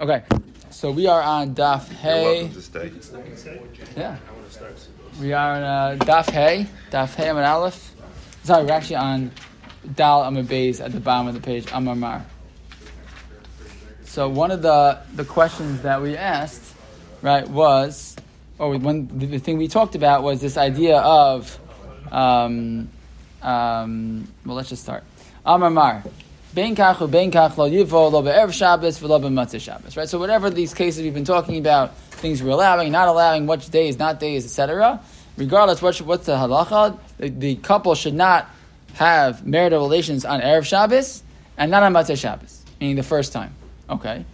Okay, so we are on Daf Hey. welcome to stay. Yeah. We are on uh, Daf Hey, Daf Hey Amid Aleph. Sorry, we're actually on Dal Beis at the bottom of the page, Amar Mar. So one of the, the questions that we asked, right, was, or one the, thing we talked about was this idea of, um, um, well, let's just start. Amar Kach lo yivo lo Shabbos v'lo b'motzei Shabbos. Right. So whatever these cases we've been talking about, things we're allowing, not allowing, which days, not days, etc. Regardless, what, what's the halacha? The, the couple should not have marital relations on erev Shabbos and not on motzei Shabbos, meaning the first time. Okay.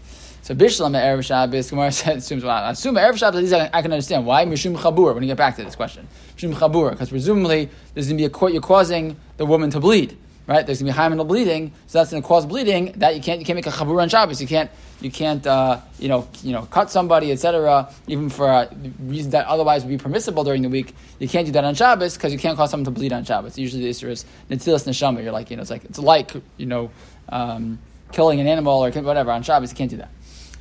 So Bishlam erev Shabbos, Gemara said, assumes well, I assume erev Shabbos. At least I, I can understand why mishum chabur. When you get back to this question, mishum chabur, because presumably there's going to be a court you're causing the woman to bleed right? There's gonna be hymenal bleeding, so that's gonna cause bleeding. That you can't you can't make a chabur on Shabbos. You can't you can't uh, you know you know cut somebody, etc. Even for uh, reasons that otherwise would be permissible during the week, you can't do that on Shabbos because you can't cause someone to bleed on Shabbos. Usually the issue is netilas neshama. You're like you know it's like it's like you know um, killing an animal or whatever on Shabbos. You can't do that.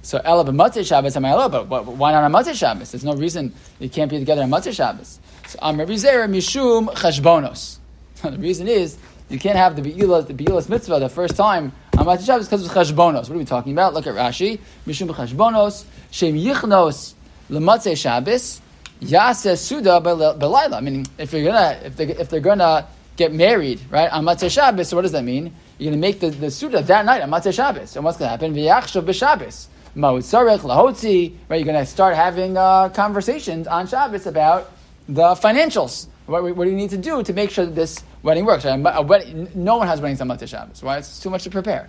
So ela b'motzei Shabbos am but, why not on motzei Shabbos? There's no reason you can't be together on motzei Shabbos. So am Rabbi Zera mishum cheshbonos. the reason is you can't have the Be'ilas, the Be'ilas mitzvah the first time on Motzei Shabbos because of Cheshbonos. What are we talking about? Look at Rashi. Mishum Cheshbonos, Shem Yichnos, Lematzeh Shabbos, Yaseh Suda Belayla. Meaning, if you're gonna, if they if they're gonna get married, right, on Motzei Shabbos, so what does that mean? You're gonna make the, the Suda that night on Motzei Shabbos. And what's gonna happen? V'yachshav b'Shabbos. Ma'utzarech lahotzi. Right, you're gonna start having uh, conversations on Shabbos about the financials. What, what, do you need to do to make sure that this wedding works? Right? A wedding, no one has weddings on Motzei Shabbos. Why? It's too much to prepare.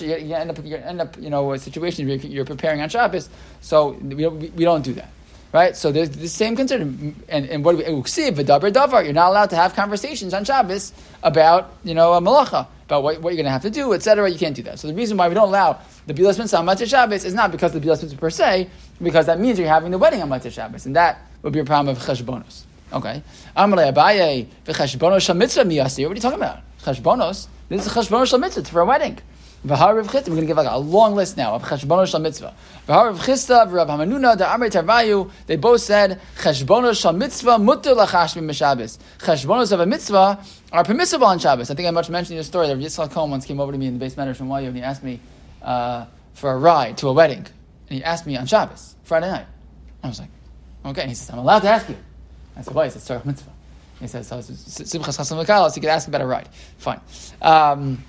You, end up, you end up, you know, a situation where you're preparing on Shabbos. So we don't, we don't do that, right? So there's the same concern. And, and what do we? Davar davar? You're not allowed to have conversations on Shabbos about, you know, a malacha about what, what you're going to have to do, etc. You can't do that. So the reason why we don't allow the bilas mitzvah on Motzei Shabbos is not because the bilas mitzvah per se, because that means you're having the wedding on Motzei Shabbos, and that would be a problem of cheshbonos. Okay. Amalei Abaye v'cheshbonos shel mitzvah miyasi. What are you talking about? Cheshbonos. This is cheshbonos shel mitzvah for a wedding. V'harav chista. We're going to give like a long list now of cheshbonos shel mitzvah. V'harav chista v'rav Hamanuna the Amrei Tarvayu. They both said cheshbonos shel mitzvah mutter lachashmi b'Shabbos. Cheshbonos of a mitzvah are permissible on Shabbos. I think I much mentioned your story that Yitzchak Cohen once came over to me in the beis medrash from YU and he asked me uh, for a ride to a wedding. And he asked me on Shabbos, Friday night. I was like, okay. And he says, I'm allowed to ask you. I said, why? He said, Tzarech Mitzvah. He says, so Simchas Chasam V'Kalos, you could ask about a ride. Fine. Um,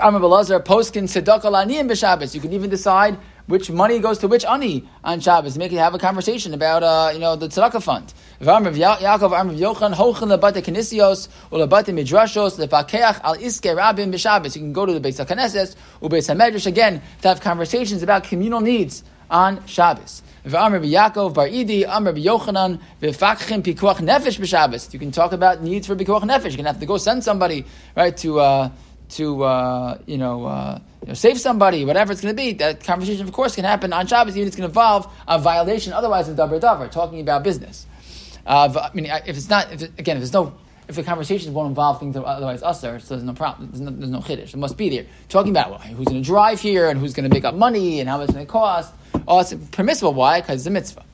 Amr Belazar, Poskin Tzedakah Laniyim b'Shabbos. You can even decide which money goes to which ani on Shabbos. Make it have a conversation about, uh, you know, the tzedakah fund. V'Amr Yaakov, Amr Yochanan, Hochen lebate Kinesios, or lebate Midrashos, lefakeach al iske rabim b'Shabbos. You can go to the Beis or Beis HaMedrash again, to have conversations about communal needs on Shabbos. You can talk about needs for pikuach nefesh. You're to have to go send somebody, right, to, uh, to, uh, you know, uh, you know, save somebody, whatever it's going to be. That conversation, of course, can happen on Shabbos, even if it's going to involve a violation, otherwise of davar davar, talking about business. Uh, I mean, if it's not, if it, again, if there's no, if the conversations won't involve things that otherwise usher, so there's no problem. There's no, there's no chiddush. It must be there. Talking about well, who's going to drive here and who's going to make up money and how much it's going to cost. Oh, it's permissible. Why? Because it's a mitzvah.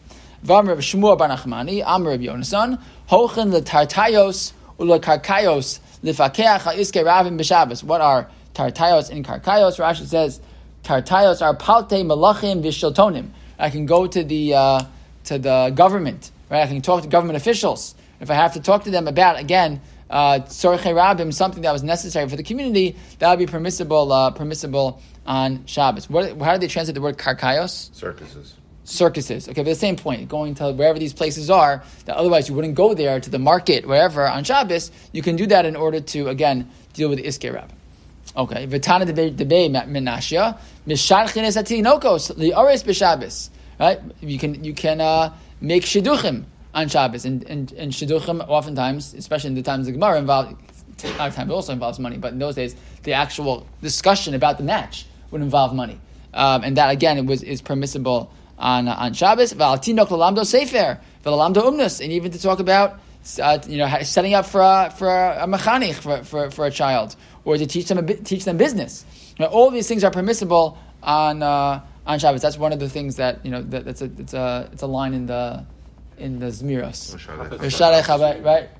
V'amr Rav Shmuel bar Nachmani, Amr Rav Yonasan, Hochen letartayos ulekarkayos lefakeach iske ravim b'Shabbos. What are tartayos and karkayos? Rashi says tartayos are palte malachim v'shiltonim. I can go to the uh, to the government, right? I can talk to government officials if I have to talk to them about again. Uh, something that was necessary for the community, that would be permissible, uh, permissible on Shabbos. What, how do they translate the word karkayos? Circuses. Circuses. Okay, but the same point, going to wherever these places are, that otherwise you wouldn't go there to the market, wherever on Shabbos, you can do that in order to, again, deal with the Iske Rab. Okay, Vitana debe menashia, misharchin es atinokos, li'ores b'Shabbos. Right? You can, you can uh, make shidduchim on Shabbos. And, and, and shidduchim, oftentimes, especially in the times of Gemara, involve, a lot of times it also involves money, but in those days, the actual discussion about the match would involve money. Um, and that, again, it was, is permissible on, uh, on Shabbos. V'altinok lalamdo sefer, v'lalamdo umnus, and even to talk about uh, you know, setting up for a, for a mechanich for, for, for a child, or to teach them, a, teach them business. You know, all these things are permissible on, uh, on Shabbos. That's one of the things that you know. That, that's a it's a it's a line in the in the Zmiros. Rishadei Chabad, right?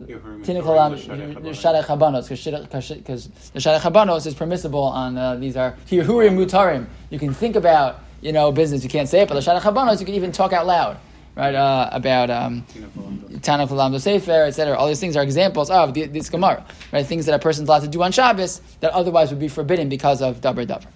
Yeah. Tinikolam Rishadei Chabanos because the Rishadei is permissible on uh, these are Hirhuri Mutarim. You can think about you know business. You can't say it, but the Rishadei Chabanos you can even talk out loud. Right uh, about um, Tanakh Lamdo Sefer, etc. All these things are examples of the, this Gemara, right? Things that a person's allowed to do on Shabbos that otherwise would be forbidden because of davar davar.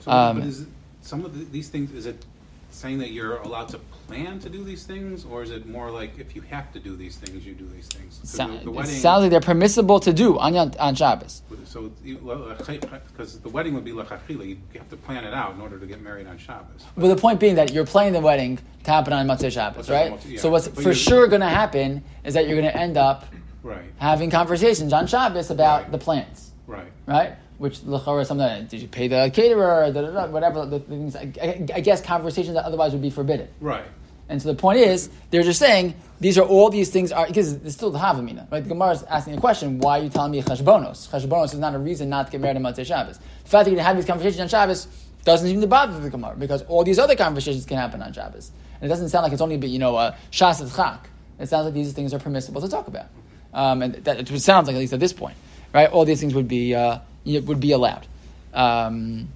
So, um, is some of the, these things is it saying that you're allowed to plan to do these things, or is it more like if you have to do these things, you do these things? So, the, the wedding, it sounds like they're permissible to do on on Shabbos. So, because the wedding would be lachachila, you have to plan it out in order to get married on Shabbos. But well, the point being that you're planning the wedding to happen on Motzei Shabbos, right? yeah. So what's but for sure going to happen is that you're going to end up right. having conversations on Shabbos about right. the plans. Right. Right which or something. Did you pay the caterer? Da, da, da, whatever the things. I, I, guess conversations that otherwise would be forbidden. Right. And so the point is, they're just saying these are all these things are because it's still the Havamina, right? The Gemara is asking a question: Why are you telling me cheshbonos? Cheshbonos is not a reason not to get married on Motzei Shabbos. The fact that you can have these conversations on Shabbos doesn't even bother the Gemara because all these other conversations can happen on Shabbos, and it doesn't sound like it's only a you know a shas chak. It sounds like these things are permissible to talk about, um, and that it sounds like at least at this point, right? All these things would be uh, would be allowed. Um,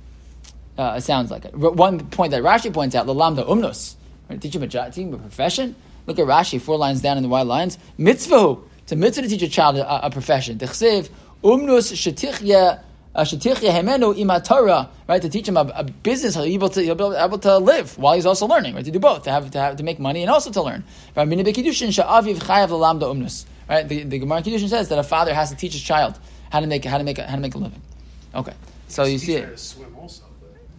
uh, it sounds like it. One point that Rashi points out: the lamda umnos Right? Teach him a, teach a profession. Look at Rashi, four lines down in the white lines. Mitzvah. It's a mitzvah to teach a child a, a profession. Tichsev umnus shetichya shetichya hemenu imatara. Right to teach him a, a business, he'll be able to he'll be able to live while he's also learning. Right to do both, to have to have to make money and also to learn. Right. The, the Gemara Kiddushin says that a father has to teach his child how to make how to make how to make a living. Okay, so you see it. swim also.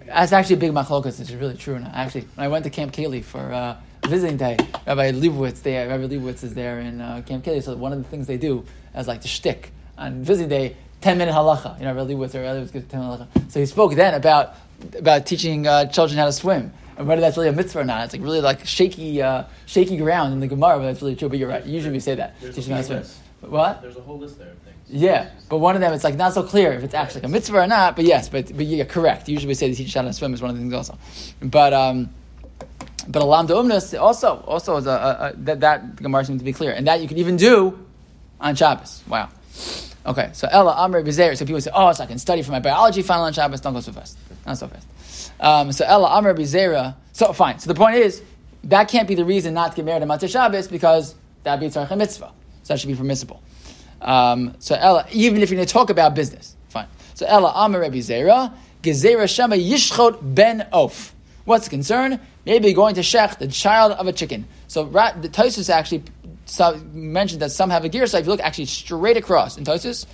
That's actually a big machlokas. It's really true. Now. Actually, when I went to Camp Kaylie for uh, visiting day, Rabbi Leibowitz there, Rabbi Leibowitz is there in uh, Camp Kaylie. So one of the things they do as like the shtick on visiting day, ten minute halacha. You know, Rabbi Leibowitz or Rabbi Leibowitz gives ten minute halacha. So he spoke then about about teaching uh, children how to swim and whether that's really a mitzvah or not. It's like really like shaky, uh, shaky ground in the Gemara, but that's really true. But you're right. Usually we say that. teaching how to swim. What? There's a whole list there of things. Yeah, but one of them, it's like not so clear if it's actually a mitzvah or not. But yes, but but you're correct. Usually we say to teach how to swim is one of the things also. But um, but alam de umnus also also is a, a, a that that Gemara seems to be clear, and that you can even do on Shabbos. Wow. Okay, so Ella Amr Bezer. So people say, oh, so I can study for my biology final on Shabbos. Don't go so fast. Not so fast. Um, so Ella Amr Bezera. So fine. So the point is that can't be the reason not to get married on Motzei Shabbos because that beats our mitzvah. So that should be permissible. Um, so Ella, even if you're going to talk about business, fine. So Ella Amar Rebbe Zera, Gezerah Shema Yishchot Ben Of. What's the concern? Maybe going to shech the child of a chicken. So the Tosus actually mentioned that some have a gear. So if you look actually straight across in Tosus,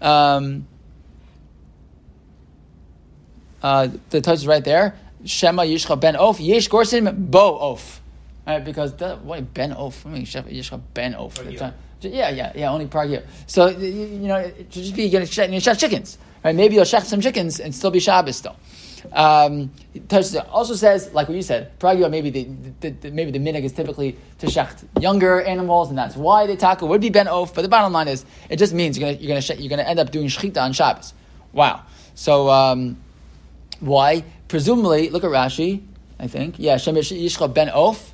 um, uh, the Tosus right there. Shema Yishcha Ben Of Yesh Gorsim Bo Of. Right, because the, wait, Ben Of. I mean, Yishcha Ben Of. Yeah, yeah, yeah. Only per year. So you, you know, it should just be getting you shech chickens, right? Maybe you'll shech some chickens and still be Shabbos still. Um, also says, like what you said, pragya maybe the, the, the, maybe the minig is typically to shecht younger animals, and that's why the taka would be ben off. But the bottom line is, it just means you're gonna you're gonna you're gonna end up doing shechita on Shabbos. Wow. So um, why? Presumably, look at Rashi. I think yeah, shem yishcha ben off.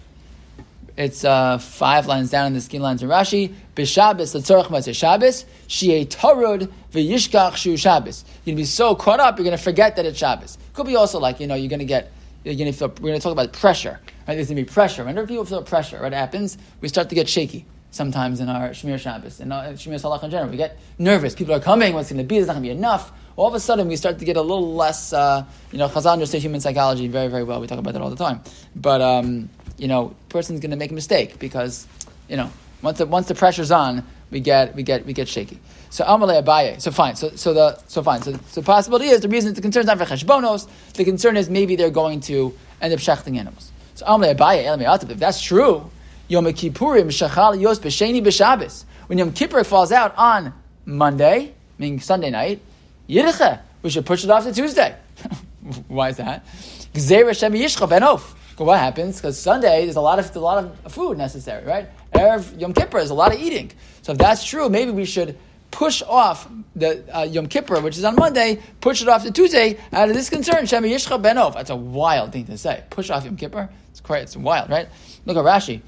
It's uh, five lines down in the skin lines in Rashi. B'Shabbos l'tzorach motzei Shabbos shi'ei tarud v'yishkach shu Shabbos. You're gonna be so caught up, you're gonna forget that it's Shabbos. Could be also like you know you're gonna get you're gonna feel, we're gonna talk about pressure. Right? There's gonna be pressure. Whenever people feel pressure, what happens? We start to get shaky sometimes in our Shmir Shabbos and Shmir Salach in general. We get nervous. People are coming. What's going to be? There's not going to be enough. All of a sudden, we start to get a little less. Uh, you know, Chazal understands human psychology very, very well. We talk about that all the time. But um, you know, person's going to make a mistake because, you know, once the, once the pressure's on, we get we get we get shaky. So Amalei Abaye. So fine. So so the so fine. So so possibility is the reason the concern is not for cheshbonos. The concern is maybe they're going to end up shechting animals. So Amalei Abaye If that's true, Yom Kippurim shachal yos b'sheni b'Shabbos. When Yom Kippur falls out on Monday, meaning Sunday night, Yiddicha, we should push it off to Tuesday. Why is that? Gzeir Hashem Yishcha Ben Of what happens? Because Sunday there's a lot of a lot of food necessary, right? Erev Yom Kippur is a lot of eating. So if that's true, maybe we should push off the uh, Yom Kippur, which is on Monday, push it off to Tuesday out of this concern. Shema Yishcha Benov. That's a wild thing to say. Push off Yom Kippur. It's quite, it's wild, right? Look at Rashi.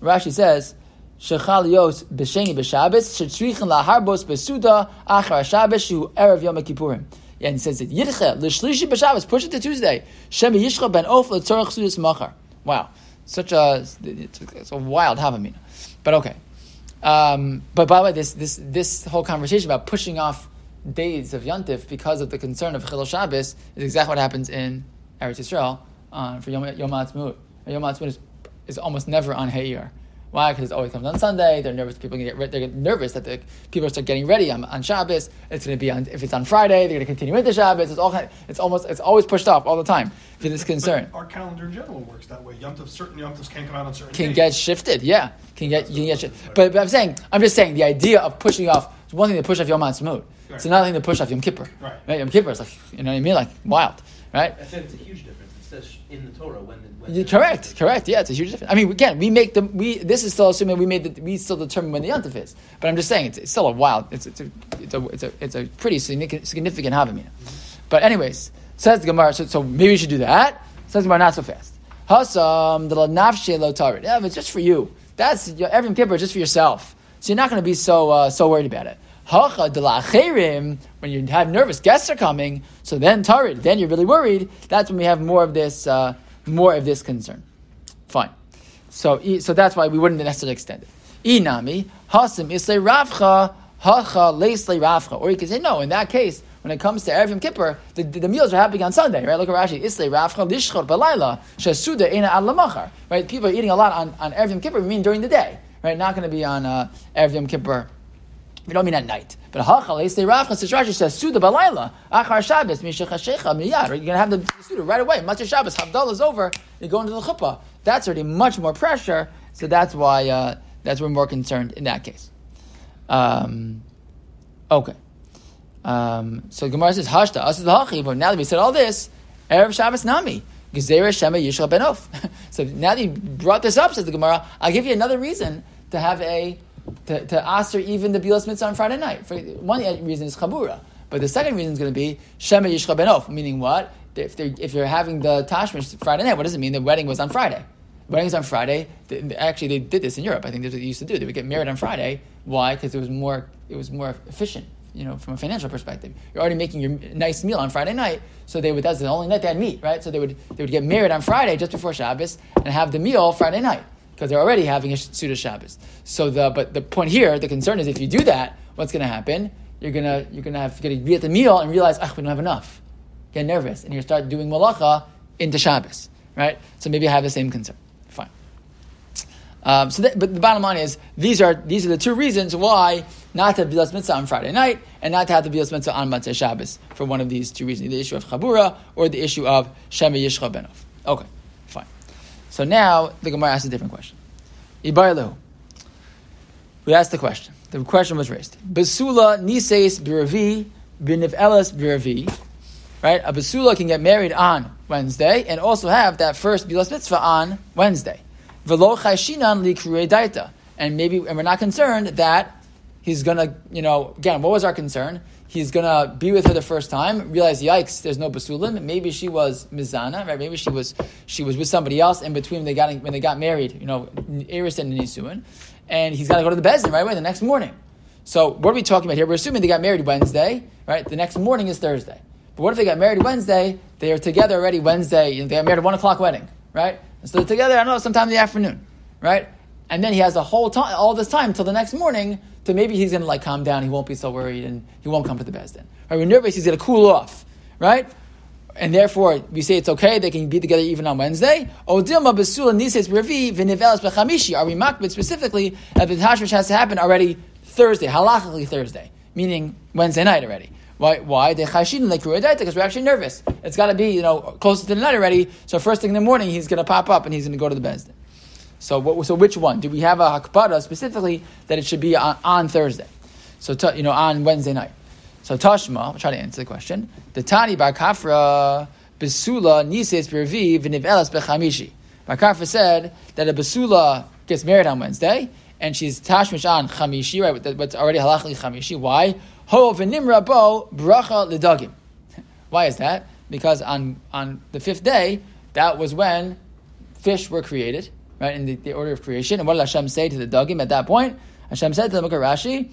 Rashi says, Shechal Yos b'sheni b'Shabbos shetzrichen laharbos b'suda achar Shabbos shu erev Yom Kippurim. And he says it Yidche l'shlishi b'Shabbos push it to Tuesday. Shema Yishcha ben Of l'tzorach sudas machar. Wow, such a it's, a wild havamina. But okay. Um, but by the way, this this this whole conversation about pushing off days of Yontif because of the concern of Chilul Shabbos is exactly what happens in Eretz Yisrael uh, for Yom, Yom Ha'atzmaut. Yom Ha'atzmaut is, is almost never on Heir. Why? Because it always comes on Sunday. They're nervous. People get they get nervous that the people start getting ready on, on Shabbos. It's going to be on if it's on Friday. They're going to continue into Shabbos. It's all kind of, it's almost it's always pushed off all the time for this concern. But our calendar in general works that way. Yom certain Yom can't come out on certain. Can days. get shifted. Yeah, can get can get shifted. But, but I'm saying I'm just saying the idea of pushing off. It's one thing to push off Yom Ha'atzmaut. Right. It's another thing to push off Yom Kippur. Right. right. Yom Kippur is like you know what I mean, like wild, right? I said it's a huge difference. In the Torah when the yeah, correct, correct. Yeah, it's a huge difference. I mean, again, we make the we. This is still assuming we made the, we still determine when the yontif is. But I'm just saying it's, it's still a wild. It's, it's a it's a it's a it's a pretty significant significant havamina. But anyways, says the Gemara. So, so maybe you should do that. Says the Gemara not so fast. Hasam the nafshe lo tarid. Yeah, it's just for you. That's your, every kippur just for yourself. So you're not going to be so uh, so worried about it. Hacha de la when you have nervous guests are coming, so then tarid, then you're really worried. That's when we have more of this. Uh, more of this concern. Fine. So, so that's why we wouldn't necessarily extend it. Inami, hasim isle ravcha, hacha leisle ravcha. Or you could say, no, in that case, when it comes to Erev Yom Kippur, the, the, the, meals are happening on Sunday, right? Look at Rashi. Isle ravcha lishchot balayla, shasuda ina al Right? People are eating a lot on, on Erev Kippur, we mean during the day, right? Not going to be on uh, Erev Kippur we don't mean at night. But hachal, say says Rashi says Suda balayla achar Shabbos mishachashecha miyad. You're gonna have the Suda right away. Of Shabbos, Havdalah is over. You go into the chuppah. That's already much more pressure. So that's why uh, that's we're more concerned in that case. Um, okay. Um, so Gemara says Hashta us is the hachi. But now that we said all this, erev Shabbos nami. Shema so now that you brought this up, says the Gemara, I'll give you another reason to have a to, to aser even the bilas mitzvah on Friday night. For one reason is chabura, but the second reason is going to be shema yishcha benof, meaning what? If, if you're having the tashmish Friday night, what does it mean? The wedding was on Friday. Weddings on Friday. Actually, they did this in Europe. I think that's what they used to do. They would get married on Friday. Why? Because it was more. It was more efficient. You know, from a financial perspective, you're already making your nice meal on Friday night. So they would. That's the only night they had meat, right? So they would. They would get married on Friday just before Shabbos and have the meal Friday night because they're already having a Suda Shabbos. So the but the point here, the concern is if you do that, what's going to happen? You're gonna you're gonna have to be at the meal and realize, ah, we don't have enough. Get nervous, and you start doing malacha into Shabbos, right? So maybe I have the same concern. Fine. Um, so, but the bottom line is these are these are the two reasons why not to have bilas mitzvah on Friday night and not to have the bilas mitzvah on Motzei Shabbos for one of these two reasons: the issue of chabura or the issue of shema yishcha benov. Okay. So now the Gemara asks a different question. Ibarlu. We asked the question. The question was raised. Basula nises biravi b'niv elas biravi. Right? A basula can get married on Wednesday and also have that first bilas mitzvah on Wednesday. V'lo chayshinan li. And maybe, and we're not concerned that he's gonna, you know, again, what was our concern? He's gonna be with her the first time, realize, yikes, there's no basulim. Maybe she was mizana, right? Maybe she was she was with somebody else in between they got when they got married. You know, Eris and Nisuin, and he's got to go to the bezdin right away the next morning. So what are we talking about here? We're assuming they got married Wednesday, right? The next morning is Thursday. But what if they got married Wednesday? They are together already Wednesday. They got married at one o'clock wedding, right? And so they're together. I don't know, sometime in the afternoon, right? And then he has a whole time, all this time till the next morning to maybe he's going to like calm down. He won't be so worried and he won't come to the bezdin. Right? When nervous, he's going to cool off, right? And therefore, we say it's okay. They can be together even on Wednesday. Odilma besula nises revi v'nivelas bechamishi. Are we makbid specifically that the tashmish has to happen already Thursday, halachically Thursday, meaning Wednesday night already? Why? Why? Because we're actually nervous. It's got to be you know closer to the night already. So first thing in the morning, he's going to pop up and he's going to go to the bezdin. So, what, so which one? Do we have a hakpada specifically that it should be on, on Thursday? So, you know, on Wednesday night. So, Tashma, I'll try to answer the question. The Tani Bar Kafra Besula Nises Bervi V'Nivelas Bechamishi. Bar Kafra said that a Besula gets married on Wednesday, and she's tashmish on chamishi, right? It's already halachically chamishi. Why? Ho v'nimra bo bracha ledagim. Why is that? Because on on the fifth day, that was when fish were created, right? In the, the order of creation. And what did Hashem say to the dagim at that point? Hashem said to the Mukha Rashi,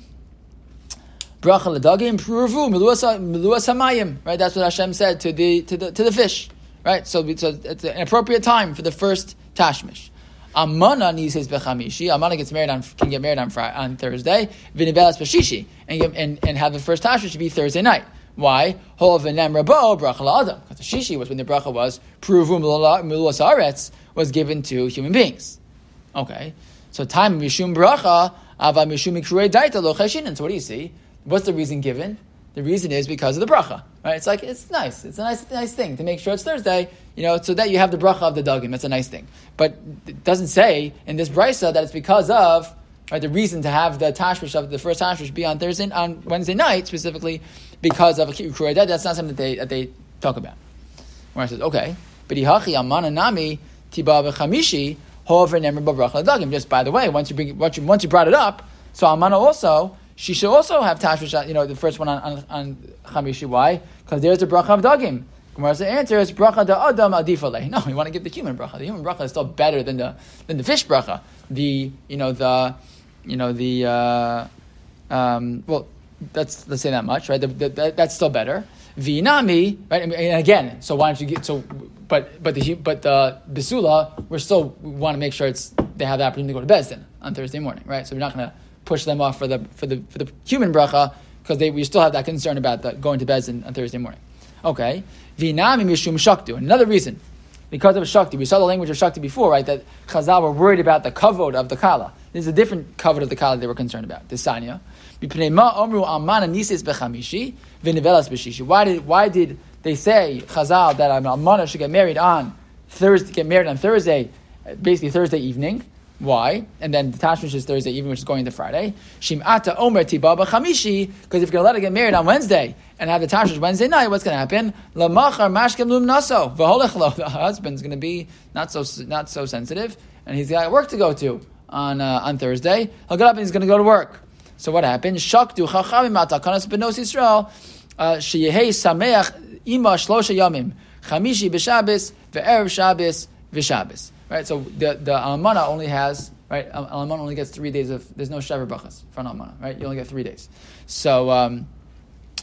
bracha ledagim pruvu miluas hamayim. Right? That's what Hashem said to the to the to the fish. Right? So, so it's an appropriate time for the first tashmish. Amana needs his bechamishi. Amana gets married on can get married on Friday, on Thursday. Vinibelas beshishi and, and and have the first tashmish should be Thursday night. Why? Hol v'nem rabo bracha adam. Because the shishi was when the bracha was pruvu miluas aretz was given to human beings. Okay, so time mishum bracha ava mishum daita lo And So what do you see? What's the reason given? The reason is because of the bracha. Right? It's like it's nice. It's a nice, nice thing to make sure it's Thursday. You know, so that you have the bracha of the dugim. That's a nice thing. But it doesn't say in this brisa that it's because of right, the reason to have the tashmish of the first tashmish be on Thursday on Wednesday night specifically because of kikura That's not something that they that they talk about. Where I says okay, but ihachi amana nami tiba v'chamishi hover nemer bracha dugim. Just by the way, once you bring once you once you brought it up, so amana also she should also have tashmish. You know, the first one on on, on chamishi. Why? Because there's a bracha of dagim. Gemara's answer is bracha da adam adifale. No, we want to give the human bracha. The human bracha is still better than the than the fish bracha. The you know the you know the uh, um, well that's let's say that much right. The, the, that's still better. Vinami right. And again, so why don't you get so? But but the but the besula we're still we want to make sure it's they have the opportunity to go to Bezdin on Thursday morning, right? So we're not going to push them off for the for the for the human bracha because we still have that concern about the, going to bed on Thursday morning. Okay, vinami mishum shaktu. Another reason, because of shakti. We saw the language of shakti before, right? That Chazal were worried about the kavod of the kala. This is a different kavod of the kala they were concerned about. The sanya. Why did why did they say Chazal that an almana should get married on Thursday, get married on Thursday, basically Thursday evening? Why? And then the Tashmish is Thursday even, which is going to Friday. Shim'ata Omer Tibaba Chamishi, because if you're going to let her get married on Wednesday and have the Tashmish Wednesday night, what's going to happen? Lamachar Mashkem Lum Naso. The husband's going to be not so, not so sensitive, and he's got work to go to on, uh, on Thursday. He'll get up and he's going to go to work. So what happened? Shaktu Chachamim Atakanas Benos Yisrael, uh, Sheyehei Sameach Ima Shlosha Yamim, Chamishi B'Shabbos, Ve'erev Shabbos, V'Shabbos. Right, so the the almana only has right. Almana only gets three days of. There's no shaver brachas for an almana, right? You only get three days. So um,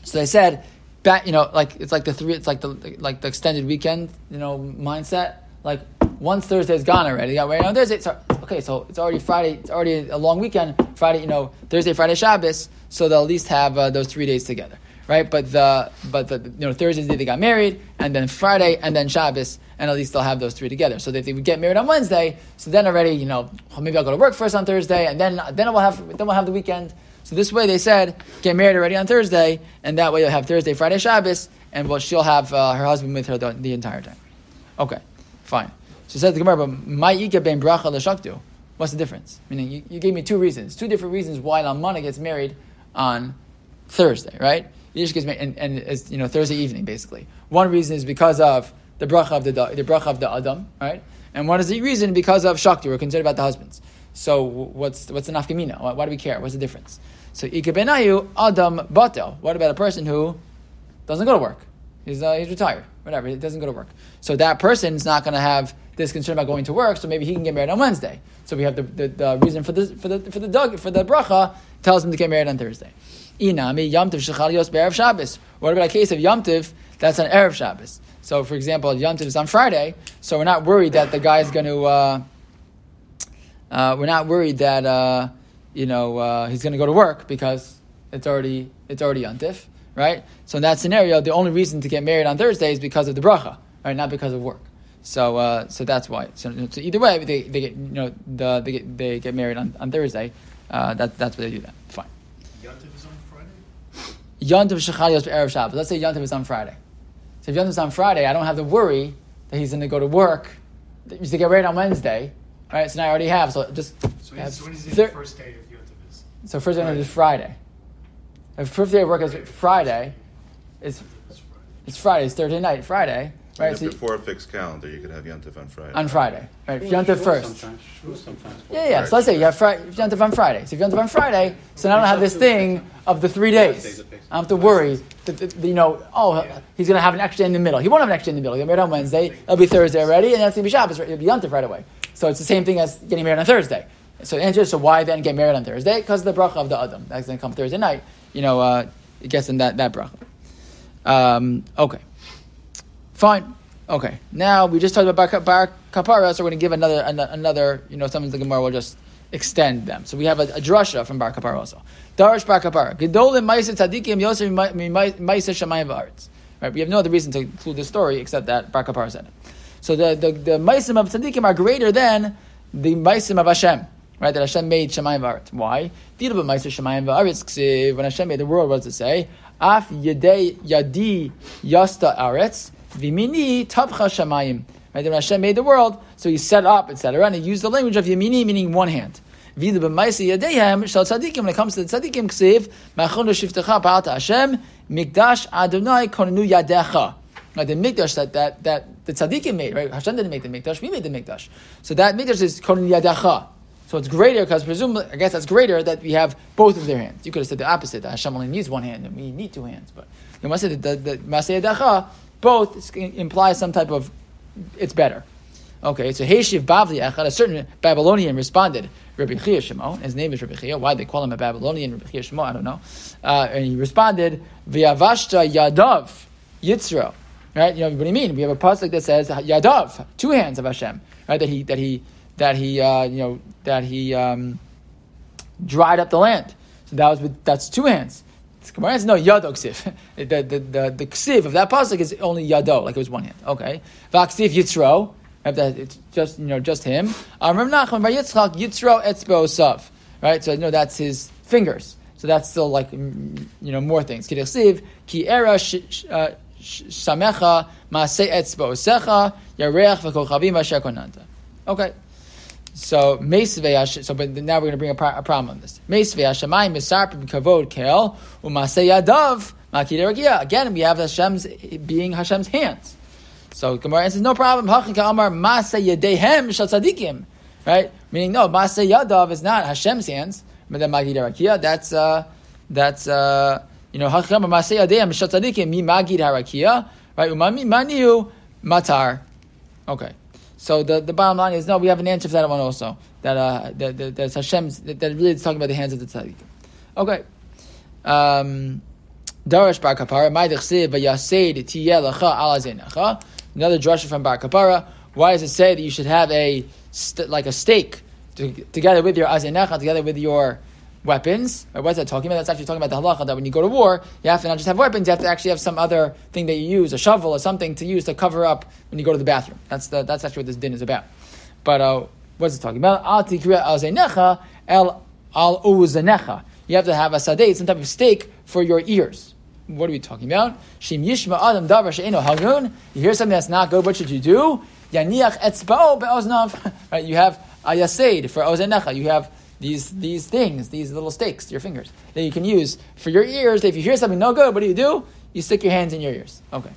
so they said, back you know, like it's like the three. It's like the like the extended weekend, you know, mindset. Like once Thursday is gone already, got right on Thursday. So, okay, so it's already Friday. It's already a long weekend. Friday, you know, Thursday, Friday, Shabbos. So they'll at least have uh, those three days together right? But the but the you know Thursday they got married, and then Friday, and then Shabbos, and at least they'll have those three together. So if they would get married on Wednesday, so then already you know maybe I'll go to work first on Thursday, and then then we'll have then we'll have the weekend. So this way they said get married already on Thursday, and that way you'll have Thursday, Friday, Shabbos, and well she'll have uh, her husband with her the, the, entire time. Okay, fine. So says the Gemara, but my ben bracha l'shaktu. What's the difference? Meaning you, you, gave me two reasons, two different reasons why Lamana gets married on Thursday, right? Yish gets married, and, and it's, you know, Thursday evening, basically. One reason is because of the bracha of the, the bracha of the Adam, right? And one is the reason because of Shakti, we're concerned about the husbands. So what's, what's the nafkamina? Why, why, do we care? What's the difference? So ikabenayu Adam batel. What about a person who doesn't go to work? He's, uh, he's retired, whatever, he doesn't go to work. So that person is not going to have this concern about going to work, so maybe he can get married on Wednesday. So we have the, the, the reason for the, for the, for the, dog, for the bracha tells him to get married on Thursday. Inami Yom Tov Shechalios Be'erev Shabbos. What about a case of Yom Tov that's on Erev Shabbos? So, for example, Yom Tov is on Friday, so we're not worried that the guy is going to. Uh, uh, we're not worried that uh, you know uh, he's going to go to work because it's already it's already Yom Tov, right? So in that scenario, the only reason to get married on Thursday is because of the bracha, right? Not because of work. So uh, so that's why. So, so, either way, they, they get you know the, they get, they get married on, on Thursday. Uh, that, that's what they do. That fine. Yontiv is on Friday. Yontiv Shechalios Erev Shabbos. Let's say Yontiv is on Friday. So if Yontiv is on Friday, I don't have to worry that he's going to go to work. He's to get married on Wednesday, right? So now I already have. So just. So, so when is the first day of Yontiv is? So first day is Friday. If first day of work is Friday, it's it's Friday. It's Thursday night, Friday, Right, And so if before a fixed calendar, you could have Yontif on Friday. on Friday, right? Well, Yontif first. Sometimes, sure, sometimes. Yeah, yeah. So let's say you have Friday, Yontif on Friday. So if Yontif on Friday, so now I don't have this thing of the three days. I don't have to worry that, that, you know, oh, he's going to have an extra in the middle. He won't have an extra in the middle. He'll get married on Wednesday. It'll be Thursday already, and that's going to be Shabbos. It'll be Yontif right away. So it's the same thing as getting married on Thursday. So the answer is, so why then get married on Thursday? Because the bracha of the Adam. That's going to come Thursday night. You know, uh, it gets in that, that bracha. Um, okay. Fine. Okay. Now we just talked about bar, kapara, so we're going to give another an- another. You know, some of the Gemara will just extend them. So we have a, a drasha from bar kapara also. Darish bar kapara. Gedolim ma'aser tzadikim yosef ma'aser shamayim va'aretz. Right. We have no other reason to include this story except that bar kapara said it. So the the the of tzadikim are greater than the ma'asim of Hashem. Right, that Hashem made Shemayim V'aretz. Why? Shemayim V'aretz. When Hashem made the world, what does it say? Af yedei yadi yasta aretz v'mini tavcha Shemayim. Right, Hashem made the world, so He set up, etc., and He used the language of yamini, meaning one hand. Tzadikim. When it comes to the tzadikim ksiv, ma'achonu shiftecha pa'alta Hashem mikdash Adonai konenu yadecha. Right, the mikdash that, that, that the tzaddikim made, right? Hashem didn't make the mikdash, we made the mikdash. So that mikdash is konenu yadecha. So it's greater because presumably, I guess that's greater that we have both of their hands. You could have said the opposite, that Hashem only needs one hand and we need two hands. But you must say that the, the Dacha, both implies some type of, it's better. Okay, so Heshiv Bavli Echad, a certain Babylonian responded, Rabbi Chia Shimon, his name is Rabbi Chia, why they call him a Babylonian, Rabbi Chia Shimon, I don't know. Uh, and he responded, V'yavashta Yadav Yitzro. Right, you know what you mean? We have a pasuk that says Yadav, two hands of Hashem, right? That he that he that he uh, you know that he um, dried up the land. So that was with, that's two hands. Gemara says no yado ksiv. The the the, the ksiv of that pasuk is only yado, like it was one hand. Okay, vaksiv yitzro. It's just you know just him. Um, Rav Nachman bar Yitzchak Yitzro etzbo sav. Right, so know that's his fingers. So that's still like mm, you know more things. Kidichsiv ki era uh, shamecha maaseh etzbo secha yareach v'kochavim asher konanta. Okay. So so but now we're going to bring a, pro- a problem on this. Kavod Kel. Again, we have Hashem's being Hashem's hands. So Gemara says no problem. Right, meaning no Masei Yadav is not Hashem's hands, but then. That's uh, that's uh, you know Hachin Amar Masei Yadehem Mi Magid Harakia. Right, Umami Maniu Matar. Okay. So the, the bottom line is no, we have an answer for that one also. That uh, that, that that's Hashem's that, that really is talking about the hands of the tzaddik. Okay. Um, Darash bar kapara. Another drasha from bar kapara. Why does it say that you should have a st- like a stake to, together with your azenecha, together with your weapons? Or what's that talking about? That's actually talking about the halacha that when you go to war, you have to not just have weapons, you have to actually have some other thing that you use, a shovel or something to use to cover up when you go to the bathroom. That's the, that's actually what this din is about. But uh, what's it talking about? Al al el al. You have to have a sadeh, some type of stake for your ears. What are we talking about? Shim yishma adam davar she'eno hagun. You hear something that's not good, what should you do? Yaniach etzbao be'oznav. Right, you have a yaseid for ozenecha. You have these these things, these little stakes, your fingers, that you can use for your ears. If you hear something no good, what do you do? You stick your hands in your ears. Okay.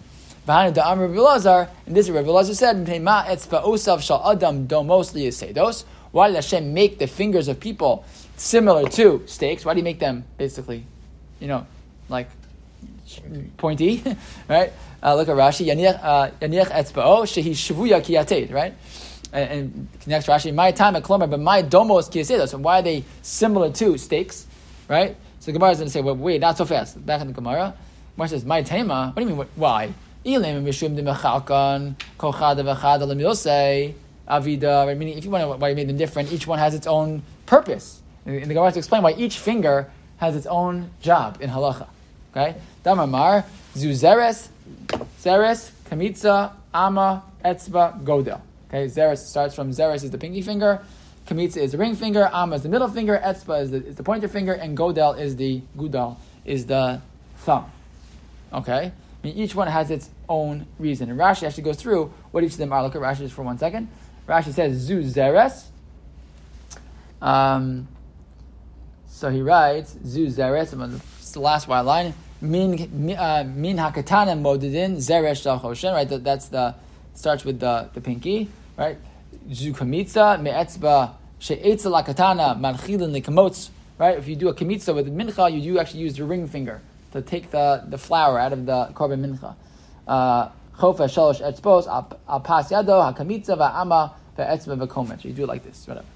And this is Rabbi Lazar said, "Ma etzba osav shal adam domosli. Why did Hashem make the fingers of people similar to stakes? Why do you make them basically, you know, like pointy, right? Uh, look at Rashi. Kiyated, right? And, and next Rashi, my time at Klomer, but my domos kiyated. So why are they similar to stakes, right? So the Gemara is going to say, well, wait, not so fast. Back in the Gemara, Gemara says, my tema. What do you mean? Why? Ilim mishum demechalkan kochada v'chada lemilsei avida. Meaning, if you want to, why you made them different, each one has its own purpose. And the Gemara has to explain why each finger has its own job in halacha. Okay, Damamar zuzeres, zeres, kamitza, ama, etzba, godel. Okay, zeres starts from zeres is the pinky finger, kamitza is the ring finger, ama is the middle finger, etzba is the, is the pointer finger, and godel is the gudal is the thumb. Okay, I mean, each one has its own reason, and Rashi actually goes through what each of them are. Look at Rashi just for one second. Rashi says zu zeres. Um, so he writes zu zeres. It's The last white line. min mi- uh, min hakatana modedin zeresh dachoshen. Right, that, that's the starts with the the pinky. Right, zukamitza me'etzba she'etza lakatana manchilin likamotz. Right, if you do a kamitza with mincha, you do actually use your ring finger to take the, the flour out of the korban mincha. Uh, chofa shalosh etzbos al pas yado hakamitza va'ama ve'etzba v'komet. You do it like this, whatever.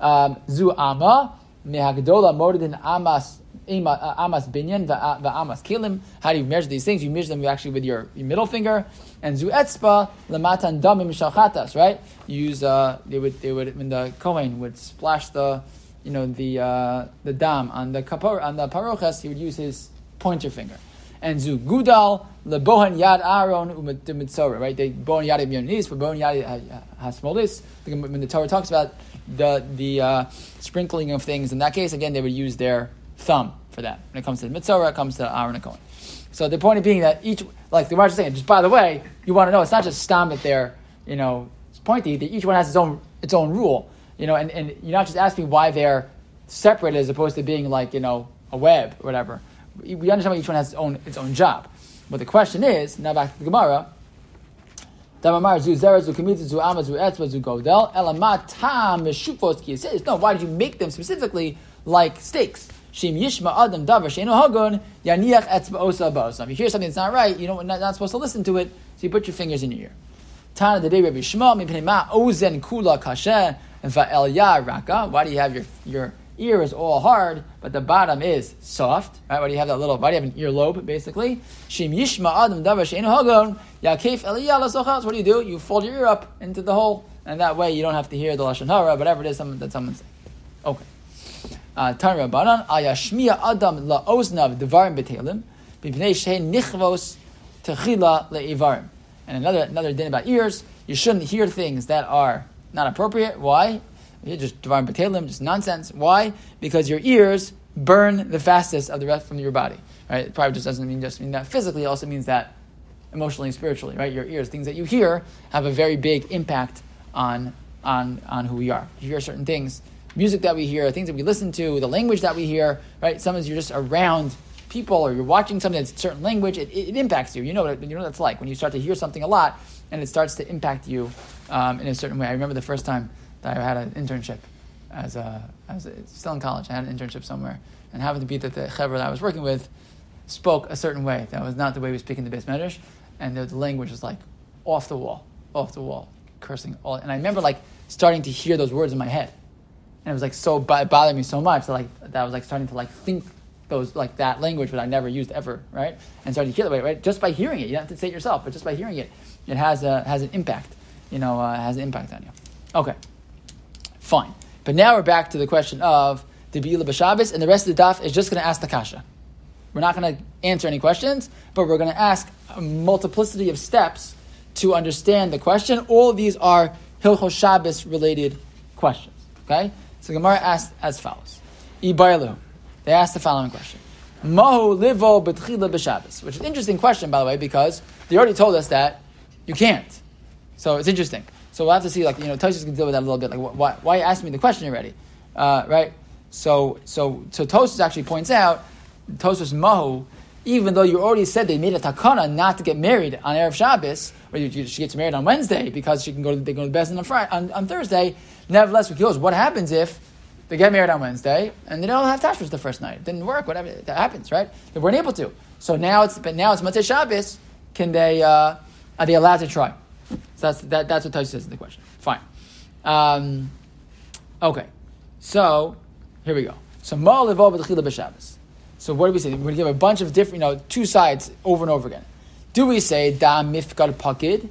Um, zu ama mehagdola modedin amas amas binyan va- va'amas kilim. How do you measure these things? You measure them actually with your, your middle finger. And zu etzba lematan damim shalchatas. Right? You use uh, they would they would when the kohen would splash the you know the uh, the dam on the kapor on the parochas, he would use his pointer finger. And zu gudal lebohan yad aaron umitzora. Right? They bohan yad yonis, but bohan yad hasmolis. When the Torah talks about the the uh, sprinkling of things, in that case, again, they would use their thumb for that. When it comes to the mitzvah, it comes to Aaron and Cohen. So the point of being that each, like the is saying, just by the way, you want to know, it's not just stam that they're, you know, it's pointy. That each one has its own its own rule, you know, and, and you're not just asking why they're separate as opposed to being like, you know, a web or whatever. We understand why each one has its own its own job. But the question is, now back to the Gemara, says no. Why did you make them specifically like steaks? Shim yishma adam davar sheinu hagon yaniach etzba osa ba'osam. If you hear something that's not right, you don't not, not supposed to listen to it, so you put your fingers in your ear. Tana the day Rabbi Shema mipnei ma ozen kula kasher and va'el ya raka. Why do you have your your ear is all hard, but the bottom is soft. Right? Why do you have that little? Why do you have an earlobe? Basically, shim yishma adam hagon yakef. What do you do? You fold your ear up into the hole, and that way you don't have to hear the lashon hara, whatever it is that someone's saying. Okay. Uh, adam nichvos le'ivarim. And another another din about ears, you shouldn't hear things that are not appropriate. Why? Just devarim betelim, just nonsense. Why? Because your ears burn the fastest of the rest from your body. Right? It probably just doesn't mean just mean that physically. It also means that emotionally and spiritually. Right? Your ears, things that you hear, have a very big impact on on on who we are. You hear certain things music that we hear, things that we listen to, the language that we hear, right? Sometimes you're just around people or you're watching something that's a certain language, it, it, it impacts you. You know, what, you know what it's like when you start to hear something a lot and it starts to impact you um, in a certain way. I remember the first time that I had an internship as a, a, still in college. I had an internship somewhere and happened to be that the chevra that I was working with spoke a certain way. That was not the way we speak in the beis medrash, and the, the language was like off the wall, off the wall, cursing all. And I remember like starting to hear those words in my head and it was like so it bothered me so much that like that I was like starting to like think those like that language that I never used ever, right? And started to hear the way, right? Just by hearing it, you don't have to say it yourself, but just by hearing it, it has a has an impact, you know, uh, has an impact on you. Okay, fine. But now we're back to the question of the Bila B'Shabbos, and the rest of the daf is just going to ask the kasha. We're not going to answer any questions, but we're going to ask a multiplicity of steps to understand the question. All of these are Hilchos Shabbos related questions. Okay? So Gemara asked as follows. Ibarlu. They asked the following question. Mahu livo betchila b'Shabbos. Which is an interesting question, by the way, because they already told us that you can't. So it's interesting. So we'll have to see, like, you know, Tosis can deal with that a little bit. Like, wh- why, why ask me the question already? Uh, right? So, so, so Tosis actually points out, Tosis Mahu, even though you already said they made a takana not to get married on Erev Shabbos, or you, you, she gets married on Wednesday because she can go to, they go to the best on, Friday, on, on Thursday, nevertheless, what happens if they get married on Wednesday and they don't have tashmish the first night? It didn't work, whatever, that happens, right? They weren't able to. So now it's, but now it's Motzei Shabbos, can they, uh, are they allowed to try? So that's, that, that's what Tosh says in the question. Fine. Um, okay. So, here we go. So, Ma'al Levo B'Tchila B'Shabbos. So what do we say? We're going to give a bunch of different, you know, two sides over and over again. Do we say da mifkar pakid,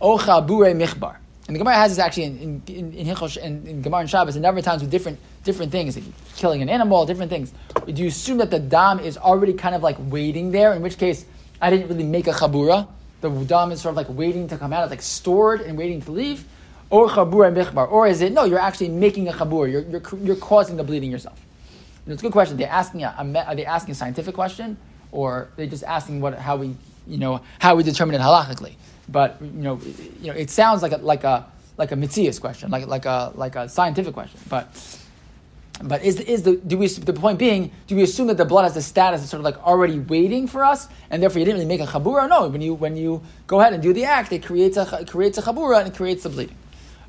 o chabure michbar? And the Gemara has this actually in in in, in, Hilchos- in, Gemara and Shabbos, and every times with different different things, like killing an animal, different things. Do you assume that the dam is already kind of like waiting there? In which case, I didn't really make a chabura. The dam is sort of like waiting to come out, it's like stored and waiting to leave. Or chabura michbar, or is it no? You're actually making a chabura. You're, you're you're causing the bleeding yourself. And it's a good question. They're asking a, a are they asking a scientific question, or are they just asking what how we you know how we determine it halachically? But you know, you know, it sounds like a like a like a mitzias question, like like a like a scientific question. But But is, is the do we the point being do we assume that the blood has the status of sort of like already waiting for us and therefore you didn't really make a chabura? No, when you when you go ahead and do the act, it creates a it creates a chabura and it creates the bleeding.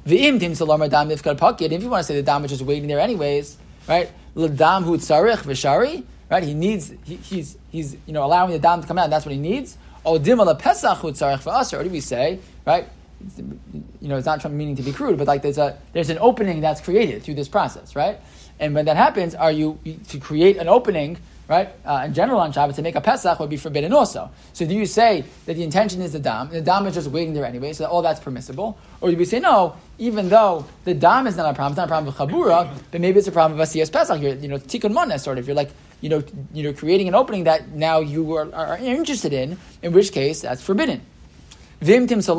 V'im tim salam dam if If you want to say the dam is waiting there anyways, right? L'dam hu tzarich v'shari, right? He needs he, he's he's you know allowing the dam to come out. That's what he needs. Oh, Odim ala pesach hu tzarich v'aser. What do we say, right? You know, it's not meaning to be crude, but like there's a there's an opening that's created through this process, right? And when that happens, are you to create an opening, right? Uh, in general on Shabbat to make a Pesach would be forbidden also. So do you say that the intention is the dam, the dam is just waiting there anyway, so all that's permissible, or do we say no? Even though the dam is not a problem, it's not a problem of chabura, but maybe it's a problem of asiyas Pesach. You're, you know, tikkun manas sort of. You're like you know, you know, creating an opening that now you are, are interested in, in which case that's forbidden. And if you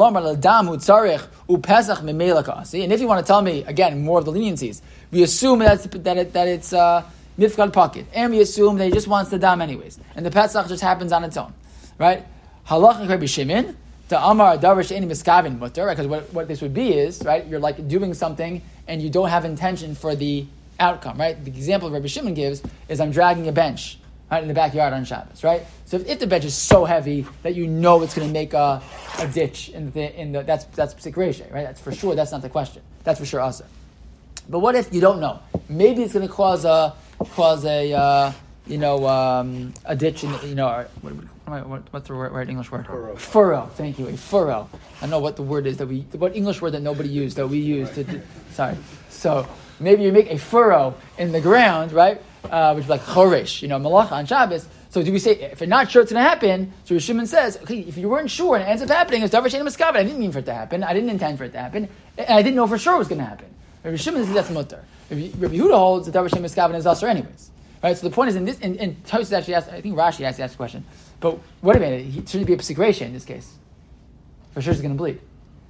want to tell me again more of the leniencies, we assume that it's, that, it, that it's uh, mifkal pocket, and we assume that he just wants the dam anyways, and the pesach just happens on its own, right? Halach Rabbi Shimon. The Amar Darish Any Miskavin Mutter, right? Because what, what this would be is, right, you're like doing something and you don't have intention for the outcome, right? The example Rabbi Shimon gives is I'm dragging a bench right, in the backyard on Shabbos, right? So if, if the bench is so heavy that you know it's going to make a, a ditch in the, in the that's that's psik right? That's for sure. That's not the question. That's for sure also. But what if you don't know? Maybe it's going to cause a cause a uh, you know um, a ditch in you know what, what, what's the right English word? Furrow. Furrow. Thank you. A furrow. I know what the word is that we what English word that nobody used that we used. To, sorry. So maybe you make a furrow in the ground, right? uh, which is like choresh, you know, malacha on Shabbos. So do we say if you're not sure it's going to happen? So Shimon says, okay, if you weren't sure and it ends up happening, it's davar shein. I didn't mean for it to happen. I didn't intend for it to happen, and I didn't know for sure it was going to happen. Rabbi Shimon says that's mutter. Rabbi Yehuda holds that shein miskaven is also anyways. Right. So the point is in this, and, and Tosfos actually asked. I think Rashi asked the question. But wait a minute, he, should it be a psik reisha in this case? For sure, he's going to bleed.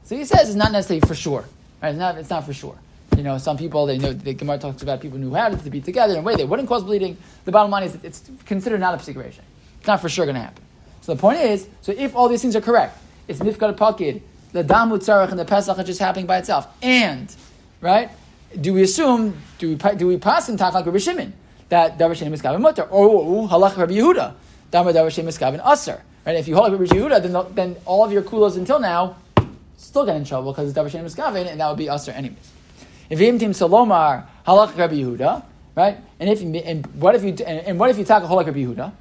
So he says it's not necessarily for sure. Right? It's not. It's not for sure. You know, some people they know the Gemara talks about people who had it to be together in a way they wouldn't cause bleeding. The bottom line is it's considered not a psik reisha. It's not for sure going to happen. So the point is, so if all these things are correct, it's nifkat pakid, the damu tzarech and the pesach are just happening by itself, and right, do we assume do we do we pass in tak like Rabbi Shimon that davar shenim is mutter or halach Rabbi Yehuda davar davar shenim is aser? Right? If you hold like Rabbi Yehuda, then then all of your kulos until now still get in trouble because it's davar shenim is and that would be aser anyways. If Yimtim Salomar Halach Rabbi Yehuda, right? And if and what if you and, and what if you talk a Halach Rabbi Yehuda,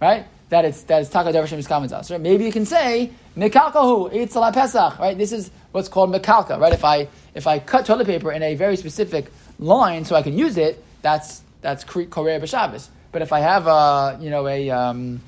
right? That it's that it's Taka Shem right? Maybe you can say Mekalkahu Eitz Pesach, right? This is what's called Mekalka, right? If I if I cut toilet paper in a very specific line so I can use it, that's that's Korea B'Shabbos. But if I have a you know a um,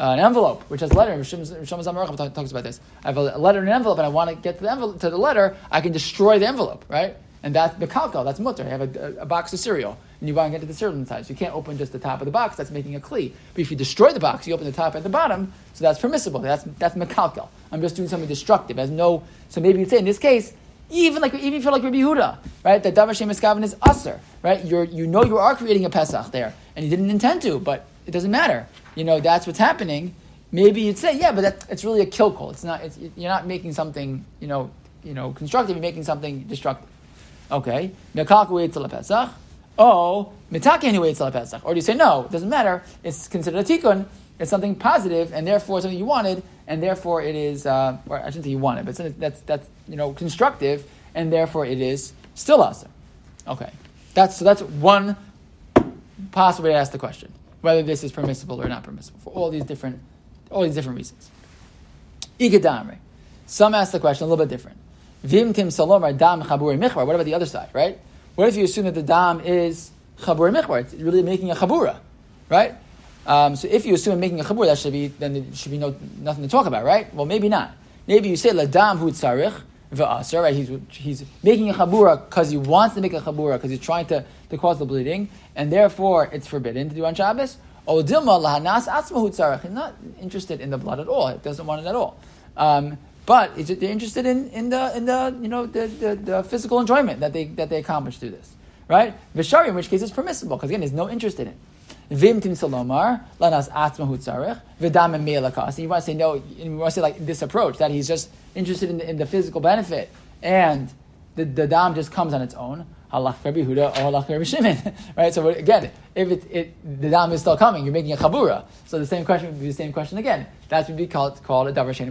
an envelope which has a letter. Rishon talks about this. I have a letter in an envelope, and I want to get to the envelope to the letter. I can destroy the envelope, right? And that's bekalkal, that's mutter. You have a, a, box of cereal, and you want to get to the cereal inside. So you can't open just the top of the box, that's making a kli. But if you destroy the box, you open the top and the bottom, so that's permissible. That's, that's mekalkal. I'm just doing something destructive. Has no, so maybe you'd say in this case, even like even if you're like Rabbi Yehuda, right? That davar shem is aser, right? You're you know you are creating a pesach there, and you didn't intend to, but it doesn't matter. You know that's what's happening. Maybe you'd say, yeah, but that, it's really a kilkul. It's not. It's, you're not making something you know you know constructive. You're making something destructive. Okay, Mekaku waits till Pesach. Oh, Mitaki waits till Pesach. Or do you say no? It doesn't matter. It's considered a tikkun. It's something positive, and therefore something you wanted, and therefore it is. Uh, or I shouldn't say you wanted, but that's that's you know constructive, and therefore it is still awesome. Okay, that's so that's one possible way to ask the question whether this is permissible or not permissible for all these different all these different reasons. Igadamre. Some ask the question a little bit different. Vimtim salomar dam chabur michvar. What about the other side, right? What if you assume that the dam is chabur michvar? It's really making a chabura, right? Um, so if you assume making a chabur, that should be then there should be no nothing to talk about, right? Well, maybe not. Maybe you say ladam hu tzarich v'aser, right? He's he's making a chabura because he wants to make a chabura because he's trying to, to cause the bleeding, and therefore it's forbidden to do on Shabbos. Or dilma lahanas atzmahu tzarich. He's not interested in the blood at all. He doesn't want it at all. Um, but they're interested in, in the in the you know the, the, the, physical enjoyment that they that they accomplish through this, right? Vishari, in which case it's permissible because again, there's no interest in it. Vim tim salomar lanas atma tzarich v'dam melakas. You want to say no? You want to say like this approach that he's just interested in the, in the physical benefit and the, the dam just comes on its own. halach Rabbi Huda or halach Rabbi Shimon, right? So again, if it, it the dam is still coming, you're making a chabura. So the same question would be the same question again. That would be called called a davar sheni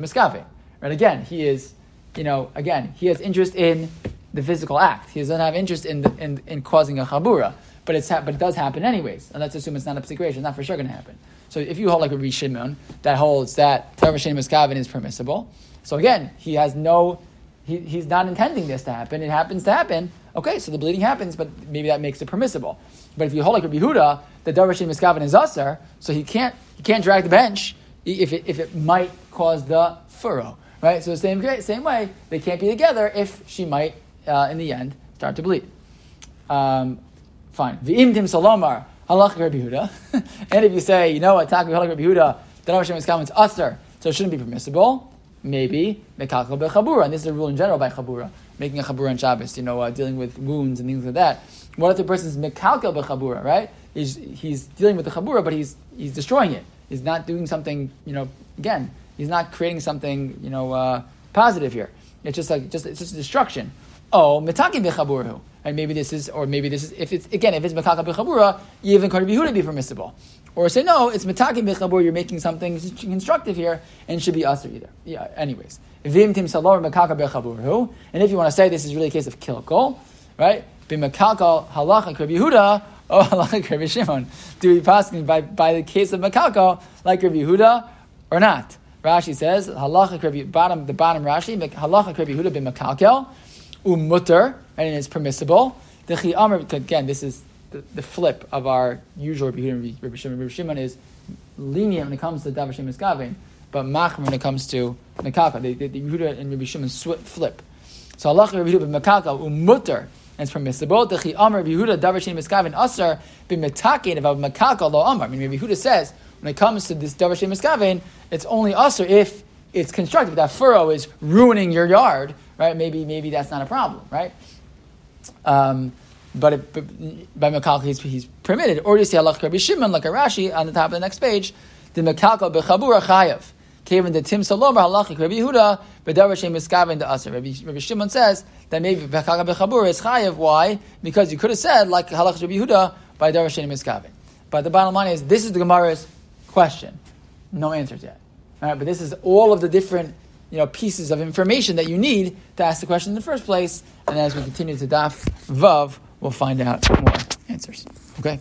right? Again, he is, you know, again he has interest in the physical act. He doesn't have interest in the, in, in causing a chabura, but it's ha- but it does happen anyways. And let's assume it's not a psik reisha. It's not for sure going to happen. So if you hold like a Shimon that holds that davar sheni miskaven is permissible, so again he has no. He, he's not intending this to happen. It happens to happen. Okay, so the bleeding happens, but maybe that makes it permissible. But if you hold like a Huda, the davar sheni miskaven is usher, so he can't he can't drag the bench if it, if it might cause the furrow, right? So same same way they can't be together if she might uh, in the end start to bleed. Um, fine. V'imtim salomar halach and if you say you know what takvi halach Rabbi Huda, sheni miskaven is usher, so it shouldn't be permissible. Maybe mekalkel bechabura, and this is a rule in general by chabura, making a chabura on Shabbos. You know, uh, dealing with wounds and things like that. What if the person's mekalkel bechabura, right? He's, he's dealing with the chabura, but he's he's destroying it. He's not doing something. You know, again, he's not creating something. You know, uh, positive here. It's just like just it's just destruction. Oh, metakim bechaburahu. And maybe this is, or maybe this is, if it's again, if it's mekalkel bechabura, even Karbi Yehuda be permissible. Or say, no, it's metakim bechabur, you're making something constructive here, and should be us either. Yeah, anyways. Vim tim salor mekaka bechaburu. And if you want to say this is really a case of kilkol, right? B'mekalkal halacha Rabbi Yehuda, or halacha Rabbi Shimon. Do we pass by, by the case of mekalkal, like Rabbi Yehuda, or not? Rashi says, halacha bottom, the bottom Rashi, halacha Rabbi Yehuda b'mekalkal, umutter, um, and it's permissible. The amr again, this is the, the, flip of our usual Rabbi Shimon. Rabbi Shimon is lenient when it comes to Davar Shem Miskavin, but Machmer when it comes to Mekaka. The, the, the Yehuda and Rabbi Shimon flip. So Allah Rabbi Yehuda Mekaka umutter, um, and it's permissible. The Chi Rabbi Yehuda Davar Shem Miskavin Asar b'metakin about Mekaka lo Amar. I mean, Rabbi Yehuda says when it comes to this Davar Shem Miskavin, it's only Asar if it's constructive. That furrow is ruining your yard, right? Maybe maybe that's not a problem, right? Um, but, it, but by Mekalka he's, he's, permitted. Or you say Allah Rabbi Shimon, like a Rashi on the top of the next page, the Mekalka bechabura chayav. Kevin the Tim Salomar halachic Rabbi Yehuda bedavar shem miskaven the aser. Rabbi, Shimon says that maybe Mekalka bechabura is chayav. Why? Because you could have said like halach Rabbi Yehuda by davar shem miskaven. But the bottom line is this is the Gemara's question. No answers yet. All right, but this is all of the different you know, pieces of information that you need to ask the question in the first place. And as we continue to daf vav, we'll find out more answers. Okay?